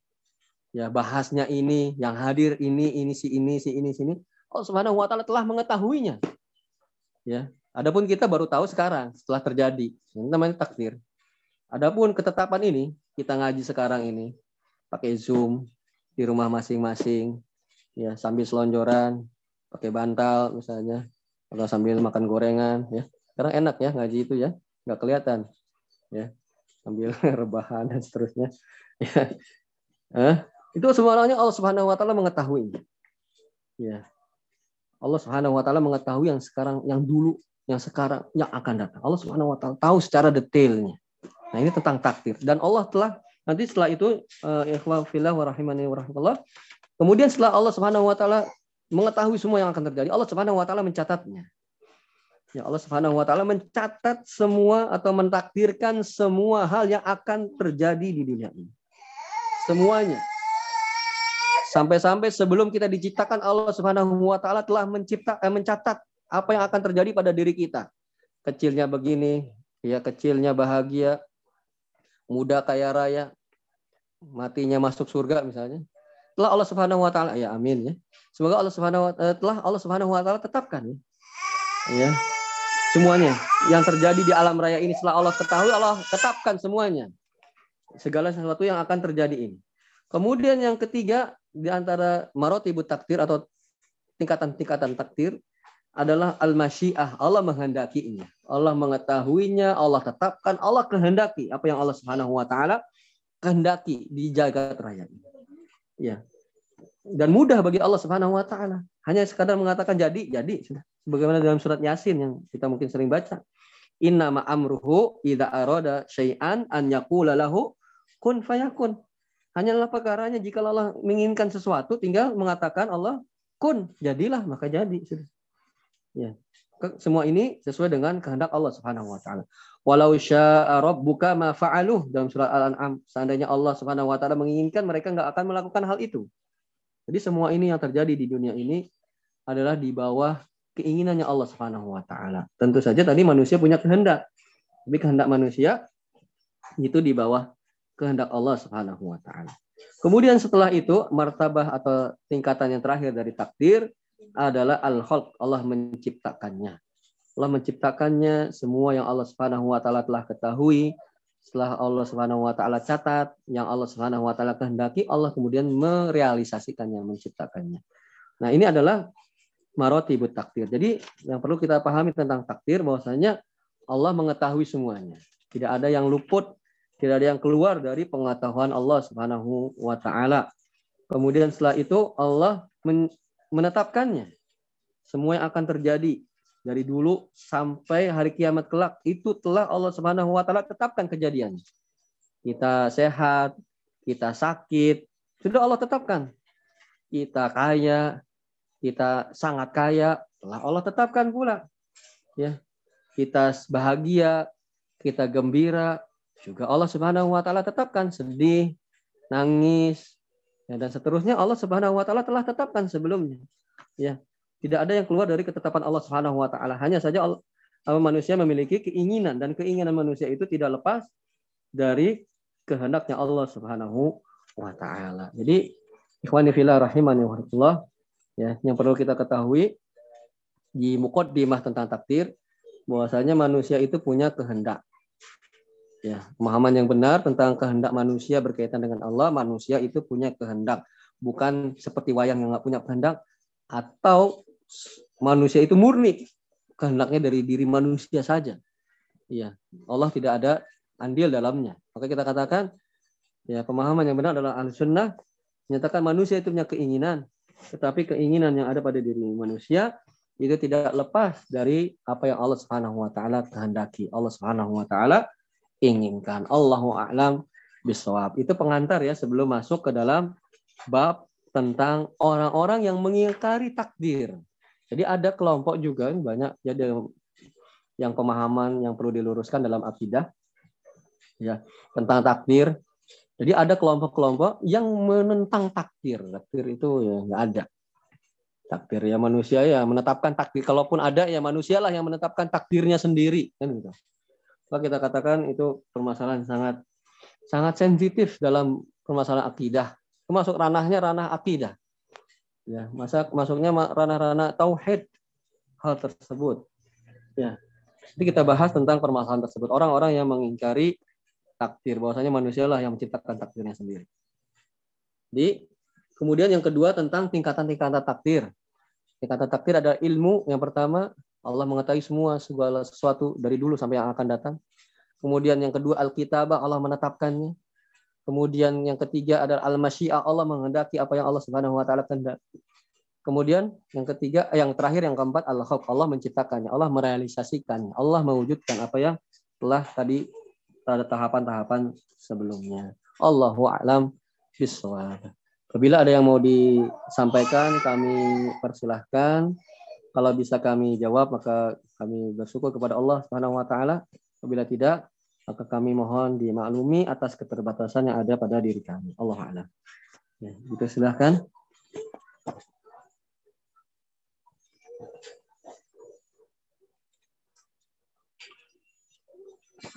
ya bahasnya ini, yang hadir ini, ini si ini, si ini, sini. Allah Subhanahu wa taala telah mengetahuinya. Ya. Adapun kita baru tahu sekarang setelah terjadi. Ini namanya takdir. Adapun ketetapan ini, kita ngaji sekarang ini pakai Zoom di rumah masing-masing, ya sambil selonjoran, pakai bantal misalnya, atau sambil makan gorengan, ya. Sekarang enak ya ngaji itu ya, nggak kelihatan, ya sambil rebahan dan seterusnya. Ya. Eh, itu semuanya Allah Subhanahu wa taala mengetahui. Ya. Allah Subhanahu wa taala mengetahui yang sekarang, yang dulu, yang sekarang, yang akan datang. Allah Subhanahu wa taala tahu secara detailnya. Nah, ini tentang takdir dan Allah telah nanti setelah itu eh, ikhwan fillah wa rahimani wa. Kemudian setelah Allah Subhanahu wa taala mengetahui semua yang akan terjadi, Allah Subhanahu wa taala mencatatnya. Ya Allah Subhanahu wa taala mencatat semua atau mentakdirkan semua hal yang akan terjadi di dunia ini. Semuanya. Sampai-sampai sebelum kita diciptakan Allah Subhanahu wa taala telah mencipta eh, mencatat apa yang akan terjadi pada diri kita. Kecilnya begini, ya kecilnya bahagia, muda kaya raya, matinya masuk surga misalnya. Telah Allah Subhanahu wa taala ya amin ya. Semoga Allah Subhanahu wa taala telah Allah Subhanahu wa taala tetapkan ya. Ya, Semuanya yang terjadi di alam raya ini setelah Allah ketahui, Allah tetapkan semuanya. Segala sesuatu yang akan terjadi ini. Kemudian yang ketiga di antara marotibu takdir atau tingkatan-tingkatan takdir adalah al-masyiah. Allah menghendakinya. Allah mengetahuinya, Allah tetapkan, Allah kehendaki apa yang Allah Subhanahu wa taala kehendaki di jagat raya. Ya. Dan mudah bagi Allah Subhanahu wa taala. Hanya sekadar mengatakan jadi, jadi sudah sebagaimana dalam surat Yasin yang kita mungkin sering baca. Inna ma amruhu idza arada syai'an an yaqula lahu kun fayakun. Hanyalah perkaranya jika Allah menginginkan sesuatu tinggal mengatakan Allah kun, jadilah maka jadi Ya. Semua ini sesuai dengan kehendak Allah Subhanahu wa taala. Walau syaa rabbuka ma fa'aluh dalam surat Al-An'am. Seandainya Allah Subhanahu wa taala menginginkan mereka nggak akan melakukan hal itu. Jadi semua ini yang terjadi di dunia ini adalah di bawah keinginannya Allah Subhanahu wa taala. Tentu saja tadi manusia punya kehendak. Tapi kehendak manusia itu di bawah kehendak Allah Subhanahu wa taala. Kemudian setelah itu martabah atau tingkatan yang terakhir dari takdir adalah al-khalq. Allah menciptakannya. Allah menciptakannya semua yang Allah Subhanahu wa taala telah ketahui, setelah Allah Subhanahu wa taala catat, yang Allah Subhanahu wa taala kehendaki, Allah kemudian merealisasikannya, menciptakannya. Nah, ini adalah marotibut takdir. Jadi yang perlu kita pahami tentang takdir bahwasanya Allah mengetahui semuanya. Tidak ada yang luput, tidak ada yang keluar dari pengetahuan Allah Subhanahu wa taala. Kemudian setelah itu Allah menetapkannya. Semua yang akan terjadi dari dulu sampai hari kiamat kelak itu telah Allah Subhanahu wa taala tetapkan kejadiannya. Kita sehat, kita sakit, sudah Allah tetapkan. Kita kaya, kita sangat kaya, telah Allah tetapkan pula. Ya. Kita bahagia, kita gembira, juga Allah Subhanahu wa taala tetapkan sedih, nangis, ya, dan seterusnya Allah Subhanahu wa taala telah tetapkan sebelumnya. Ya. Tidak ada yang keluar dari ketetapan Allah Subhanahu wa taala. Hanya saja Allah, manusia memiliki keinginan dan keinginan manusia itu tidak lepas dari kehendaknya Allah Subhanahu wa taala. Jadi ikhwani fillah rahimani wa Ya, yang perlu kita ketahui di mukaddimah tentang takdir bahwasanya manusia itu punya kehendak. Ya, pemahaman yang benar tentang kehendak manusia berkaitan dengan Allah, manusia itu punya kehendak. bukan seperti wayang yang nggak punya kehendak atau manusia itu murni kehendaknya dari diri manusia saja. Iya, Allah tidak ada andil dalamnya. Maka kita katakan ya pemahaman yang benar adalah al-sunnah menyatakan manusia itu punya keinginan, tetapi keinginan yang ada pada diri manusia itu tidak lepas dari apa yang Allah Subhanahu wa taala kehendaki. Allah Subhanahu wa taala inginkan. Allahu a'lam bisawab. Itu pengantar ya sebelum masuk ke dalam bab tentang orang-orang yang mengingkari takdir. Jadi ada kelompok juga banyak jadi yang pemahaman yang perlu diluruskan dalam akidah ya tentang takdir. Jadi ada kelompok-kelompok yang menentang takdir. Takdir itu ya nggak ada. Takdir ya manusia ya menetapkan takdir. Kalaupun ada ya manusialah yang menetapkan takdirnya sendiri kan gitu. Maka kita katakan itu permasalahan sangat sangat sensitif dalam permasalahan akidah termasuk ranahnya ranah akidah. Ya, masa masuknya ranah-ranah tauhid hal tersebut. Ya. Jadi kita bahas tentang permasalahan tersebut. Orang-orang yang mengingkari takdir bahwasanya manusialah yang menciptakan takdirnya sendiri. Di kemudian yang kedua tentang tingkatan-tingkatan takdir. Tingkatan takdir ada ilmu yang pertama Allah mengetahui semua segala sesuatu dari dulu sampai yang akan datang. Kemudian yang kedua Alkitabah Allah menetapkannya. Kemudian yang ketiga adalah al-masyiah Allah menghendaki apa yang Allah Subhanahu wa taala kehendaki. Kemudian yang ketiga, yang terakhir yang keempat Allah Allah menciptakannya, Allah merealisasikannya, Allah mewujudkan apa yang telah tadi pada tahapan-tahapan sebelumnya. Allahu a'lam bishawab. Apabila ada yang mau disampaikan, kami persilahkan. Kalau bisa kami jawab, maka kami bersyukur kepada Allah Subhanahu wa taala. Apabila tidak, maka kami mohon dimaklumi atas keterbatasan yang ada pada diri kami. Allah a'lam. Ya, itu silahkan.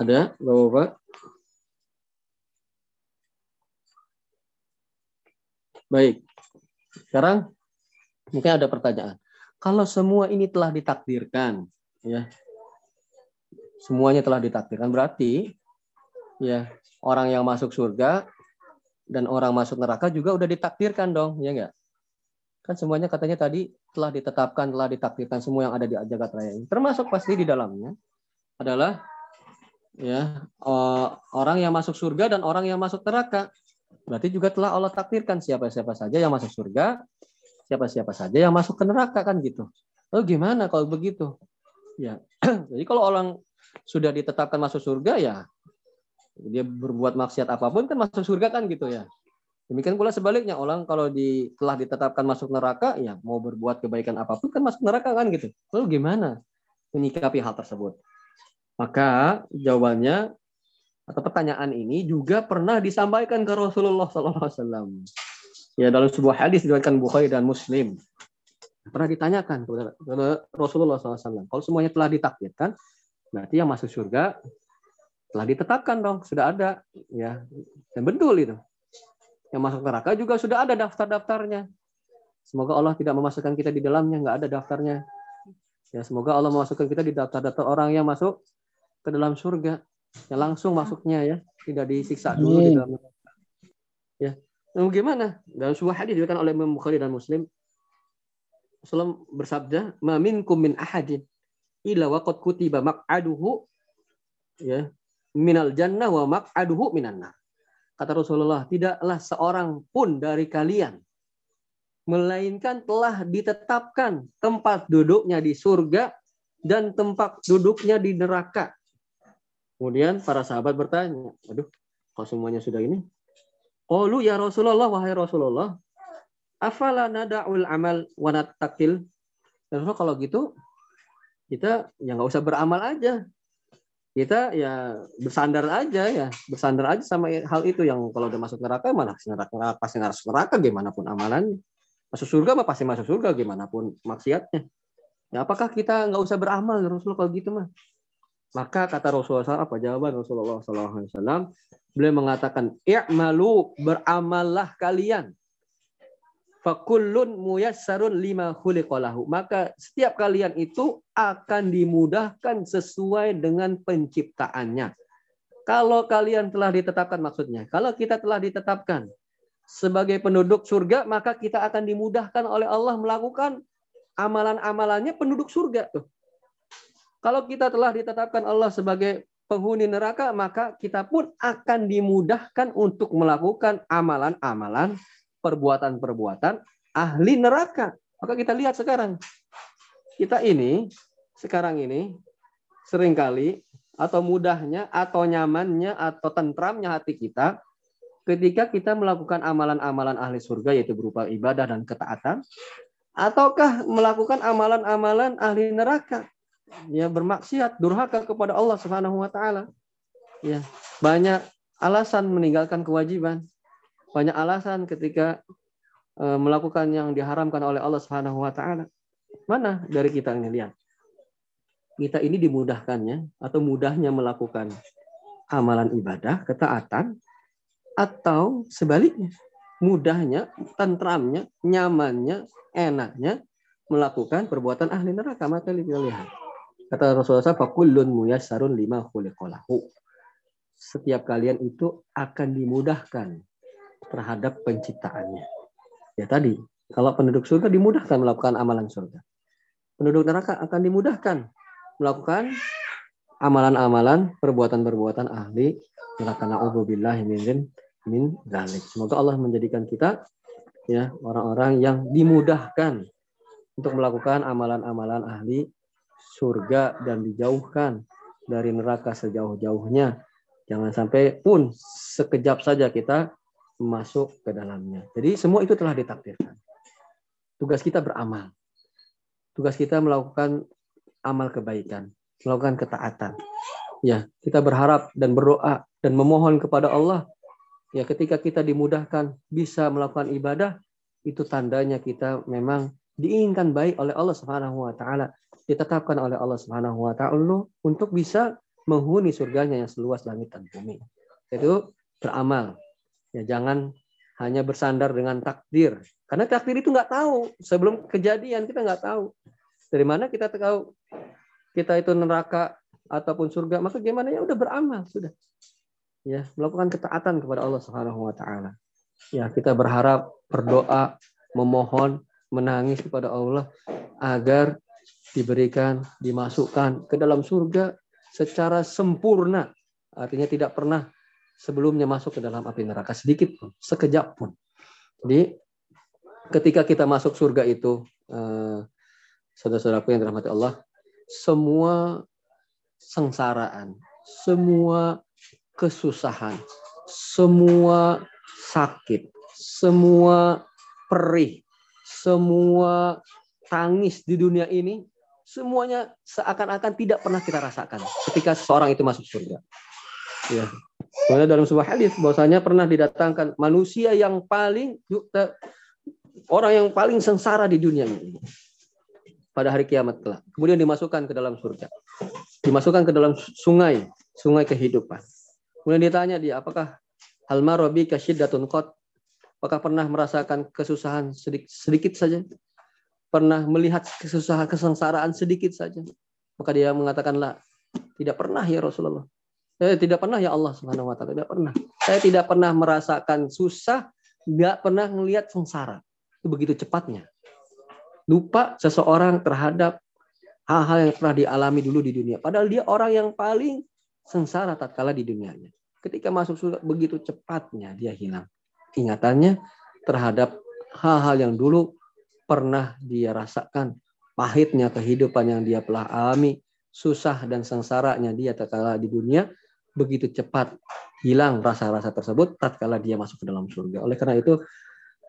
Ada, Bapak-Bapak? Baik. Sekarang mungkin ada pertanyaan. Kalau semua ini telah ditakdirkan, ya, semuanya telah ditakdirkan berarti ya orang yang masuk surga dan orang masuk neraka juga udah ditakdirkan dong ya enggak kan semuanya katanya tadi telah ditetapkan telah ditakdirkan semua yang ada di jagat raya ini. Termasuk pasti di dalamnya adalah ya eh, orang yang masuk surga dan orang yang masuk neraka. Berarti juga telah Allah takdirkan siapa-siapa saja yang masuk surga siapa-siapa saja yang masuk ke neraka kan gitu lalu gimana kalau begitu ya jadi kalau orang sudah ditetapkan masuk surga ya dia berbuat maksiat apa pun kan masuk surga kan gitu ya. Demikian pula sebaliknya orang kalau di, telah ditetapkan masuk neraka ya mau berbuat kebaikan apa pun kan masuk neraka kan gitu. Lalu gimana menyikapi hal tersebut? Maka jawabannya atau pertanyaan ini juga pernah disampaikan ke Rasulullah SAW. Ya dalam sebuah hadis diriwayatkan Bukhari dan Muslim pernah ditanyakan kepada Rasulullah SAW. Kalau semuanya telah ditakdirkan, Berarti yang masuk surga telah ditetapkan dong, sudah ada ya. Dan betul itu. Yang masuk neraka juga sudah ada daftar-daftarnya. Semoga Allah tidak memasukkan kita di dalamnya, nggak ada daftarnya. Ya, semoga Allah memasukkan kita di daftar-daftar orang yang masuk ke dalam surga. Yang langsung masuknya ya, tidak disiksa dulu di dalam Ya. Nah, gimana? Dalam sebuah hadis dikatakan oleh Imam Bukhari dan Muslim, Rasulullah bersabda, "Ma minkum min ahadin illa waqad kutiba maq'aduhu ya minal jannah wa maq'aduhu minan nar. Kata Rasulullah, tidaklah seorang pun dari kalian melainkan telah ditetapkan tempat duduknya di surga dan tempat duduknya di neraka. Kemudian para sahabat bertanya, aduh, kok semuanya sudah ini? Qalu ya Rasulullah, wahai Rasulullah, afala nada'ul amal wa nattaqil? Dan kalau gitu, kita ya nggak usah beramal aja. Kita ya bersandar aja ya bersandar aja sama hal itu yang kalau udah masuk neraka mana neraka pasti harus neraka gimana pun amalannya masuk surga mah pasti masuk surga gimana pun maksiatnya. Ya apakah kita nggak usah beramal Rasulullah kalau gitu mah maka kata Rasulullah SAW, apa jawaban Rasulullah SAW? Beliau mengatakan, i'malu beramallah kalian fakullun muyassarun lima khuliqalahu. Maka setiap kalian itu akan dimudahkan sesuai dengan penciptaannya. Kalau kalian telah ditetapkan maksudnya, kalau kita telah ditetapkan sebagai penduduk surga, maka kita akan dimudahkan oleh Allah melakukan amalan-amalannya penduduk surga. Tuh. Kalau kita telah ditetapkan Allah sebagai penghuni neraka, maka kita pun akan dimudahkan untuk melakukan amalan-amalan, perbuatan-perbuatan ahli neraka. Maka kita lihat sekarang, kita ini, sekarang ini, sering kali, atau mudahnya, atau nyamannya, atau tentramnya hati kita, ketika kita melakukan amalan-amalan ahli surga, yaitu berupa ibadah dan ketaatan, ataukah melakukan amalan-amalan ahli neraka, ya bermaksiat, durhaka kepada Allah Subhanahu wa taala. Ya, banyak alasan meninggalkan kewajiban. Banyak alasan ketika e, melakukan yang diharamkan oleh Allah Subhanahu wa taala. Mana dari kita ini lihat? Kita ini dimudahkannya atau mudahnya melakukan amalan ibadah, ketaatan atau sebaliknya, mudahnya, tentramnya, nyamannya, enaknya melakukan perbuatan ahli neraka. Maka kita lihat Kata Rasulullah SAW, "Fakullun lima khuliqalahu." Setiap kalian itu akan dimudahkan terhadap penciptaannya. Ya tadi, kalau penduduk surga dimudahkan melakukan amalan surga. Penduduk neraka akan dimudahkan melakukan amalan-amalan, perbuatan-perbuatan ahli neraka. Na'udzubillah min min zalik. Semoga Allah menjadikan kita ya orang-orang yang dimudahkan untuk melakukan amalan-amalan ahli surga dan dijauhkan dari neraka sejauh-jauhnya. Jangan sampai pun sekejap saja kita masuk ke dalamnya. Jadi semua itu telah ditakdirkan. Tugas kita beramal. Tugas kita melakukan amal kebaikan, melakukan ketaatan. Ya, kita berharap dan berdoa dan memohon kepada Allah. Ya, ketika kita dimudahkan bisa melakukan ibadah, itu tandanya kita memang diinginkan baik oleh Allah Subhanahu wa taala ditetapkan oleh Allah Subhanahu wa taala untuk bisa menghuni surganya yang seluas langit dan bumi. Itu beramal. Ya jangan hanya bersandar dengan takdir. Karena takdir itu nggak tahu. Sebelum kejadian kita nggak tahu. Dari mana kita tahu kita itu neraka ataupun surga. Maka gimana ya udah beramal sudah. Ya, melakukan ketaatan kepada Allah Subhanahu wa taala. Ya, kita berharap, berdoa, memohon, menangis kepada Allah agar diberikan, dimasukkan ke dalam surga secara sempurna. Artinya tidak pernah sebelumnya masuk ke dalam api neraka sedikit pun, sekejap pun. Jadi ketika kita masuk surga itu, eh, saudara-saudaraku yang dirahmati Allah, semua sengsaraan, semua kesusahan, semua sakit, semua perih, semua tangis di dunia ini semuanya seakan-akan tidak pernah kita rasakan ketika seorang itu masuk surga. Ya. Soalnya dalam sebuah hadis bahwasanya pernah didatangkan manusia yang paling orang yang paling sengsara di dunia ini pada hari kiamat kelak. Kemudian dimasukkan ke dalam surga. Dimasukkan ke dalam sungai, sungai kehidupan. Kemudian ditanya dia, apakah hal marobi kasyiddatun qat? Apakah pernah merasakan kesusahan sedikit, sedikit saja? Pernah melihat kesusahan kesengsaraan sedikit saja. Maka dia mengatakanlah tidak pernah ya Rasulullah. Eh, tidak pernah ya Allah Subhanahu wa taala, tidak pernah. Saya tidak pernah merasakan susah, tidak pernah melihat sengsara. Itu begitu cepatnya. Lupa seseorang terhadap hal-hal yang pernah dialami dulu di dunia. Padahal dia orang yang paling sengsara tatkala di dunianya. Ketika masuk surga begitu cepatnya dia hilang ingatannya terhadap hal-hal yang dulu pernah dia rasakan pahitnya kehidupan yang dia telah alami, susah dan sengsaranya dia tatkala di dunia begitu cepat hilang rasa-rasa tersebut tatkala dia masuk ke dalam surga. Oleh karena itu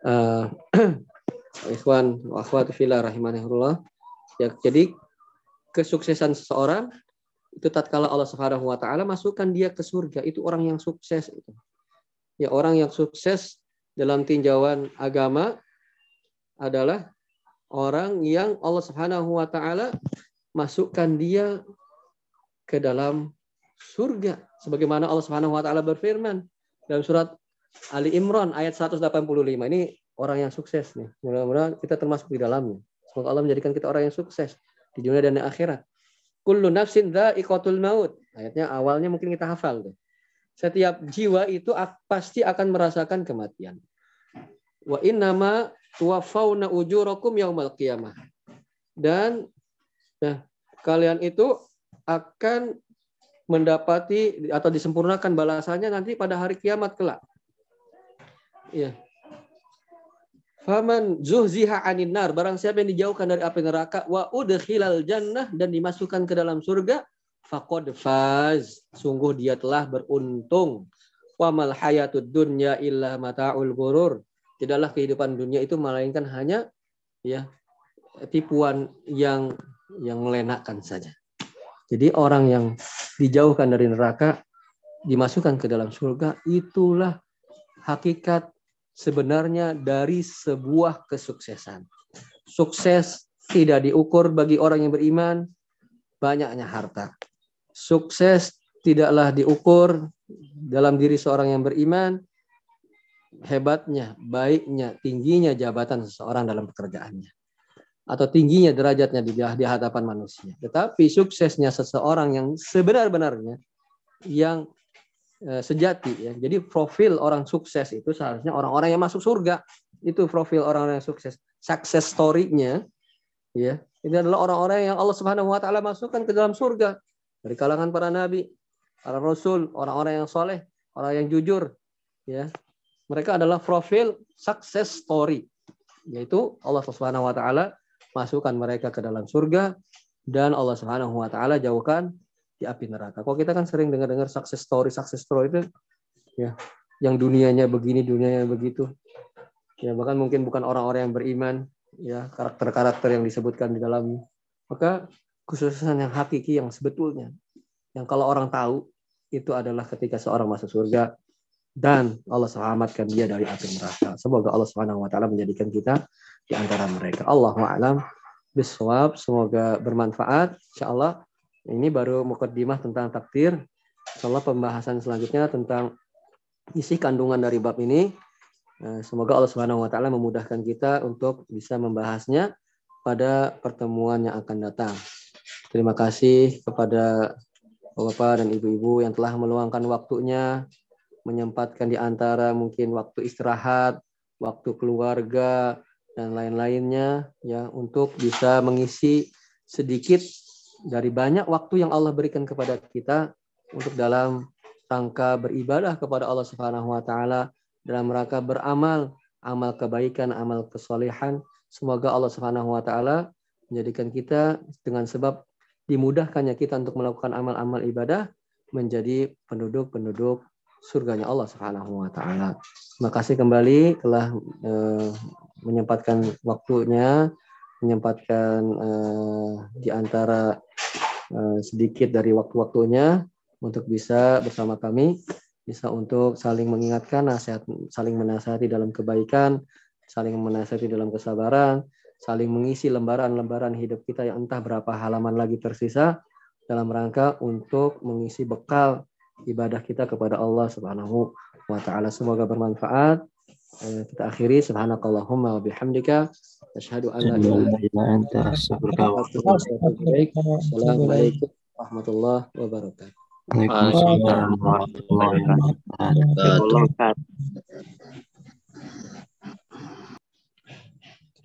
uh, ikhwan wa akhwat fillah rahimanahullah ya jadi kesuksesan seseorang itu tatkala Allah Subhanahu wa taala masukkan dia ke surga itu orang yang sukses itu. Ya orang yang sukses dalam tinjauan agama adalah orang yang Allah Subhanahu wa taala masukkan dia ke dalam surga. Sebagaimana Allah Subhanahu wa taala berfirman dalam surat Ali Imran ayat 185 ini orang yang sukses nih. Mudah-mudahan kita termasuk di dalamnya. Semoga Allah menjadikan kita orang yang sukses di dunia dan di akhirat. Kullu nafsin dha'iqatul maut. Ayatnya awalnya mungkin kita hafal tuh. Setiap jiwa itu pasti akan merasakan kematian. Wa innama tuwaffawna ujurakum yaumal qiyamah. Dan nah, kalian itu akan mendapati atau disempurnakan balasannya nanti pada hari kiamat kelak. Ya. Faman zuhziha anin nar, barang siapa yang dijauhkan dari api neraka wa udkhilal jannah dan dimasukkan ke dalam surga, faqad faz, sungguh dia telah beruntung. Wa mal hayatud dunya illa mataul ghurur. Tidaklah kehidupan dunia itu melainkan hanya ya tipuan yang yang melenakkan saja. Jadi orang yang dijauhkan dari neraka dimasukkan ke dalam surga itulah hakikat sebenarnya dari sebuah kesuksesan. Sukses tidak diukur bagi orang yang beriman banyaknya harta. Sukses tidaklah diukur dalam diri seorang yang beriman hebatnya, baiknya, tingginya jabatan seseorang dalam pekerjaannya atau tingginya derajatnya di, di hadapan manusia. Tetapi suksesnya seseorang yang sebenar-benarnya yang e, sejati ya. Jadi profil orang sukses itu seharusnya orang-orang yang masuk surga. Itu profil orang-orang yang sukses. Success story-nya ya. Ini adalah orang-orang yang Allah Subhanahu wa taala masukkan ke dalam surga dari kalangan para nabi, para rasul, orang-orang yang soleh, orang yang jujur ya mereka adalah profil success story yaitu Allah Subhanahu wa taala masukkan mereka ke dalam surga dan Allah Subhanahu wa taala jauhkan di api neraka. Kok kita kan sering dengar-dengar success story, success story itu ya yang dunianya begini, dunianya begitu. Ya bahkan mungkin bukan orang-orang yang beriman, ya karakter-karakter yang disebutkan di dalam maka khususan yang hakiki yang sebetulnya yang kalau orang tahu itu adalah ketika seorang masuk surga dan Allah selamatkan dia dari api neraka. Semoga Allah Subhanahu wa taala menjadikan kita di antara mereka. Allahu a'lam bisawab. Semoga bermanfaat. Insyaallah ini baru mukaddimah tentang takdir. Insyaallah pembahasan selanjutnya tentang isi kandungan dari bab ini. Eh, semoga Allah Subhanahu wa taala memudahkan kita untuk bisa membahasnya pada pertemuan yang akan datang. Terima kasih kepada Bapak dan Ibu-ibu yang telah meluangkan waktunya menyempatkan di antara mungkin waktu istirahat, waktu keluarga dan lain-lainnya ya untuk bisa mengisi sedikit dari banyak waktu yang Allah berikan kepada kita untuk dalam rangka beribadah kepada Allah Subhanahu wa taala dalam rangka beramal amal kebaikan, amal kesolehan. Semoga Allah Subhanahu wa taala menjadikan kita dengan sebab dimudahkannya kita untuk melakukan amal-amal ibadah menjadi penduduk-penduduk surganya Allah Subhanahu wa taala. Terima kasih kembali telah uh, menyempatkan waktunya, menyempatkan uh, di antara uh, sedikit dari waktu-waktunya untuk bisa bersama kami, bisa untuk saling mengingatkan nasihat, saling menasihati dalam kebaikan, saling menasihati dalam kesabaran, saling mengisi lembaran-lembaran hidup kita yang entah berapa halaman lagi tersisa dalam rangka untuk mengisi bekal ibadah kita kepada Allah Subhanahu wa taala. Semoga bermanfaat. Eh, kita akhiri subhanakallahumma wa bihamdika asyhadu an la ilaha illa anta astaghfiruka wa atubu ilaik. Assalamualaikum warahmatullahi wabarakatuh. Waalaikumsalam warahmatullahi wabarakatuh.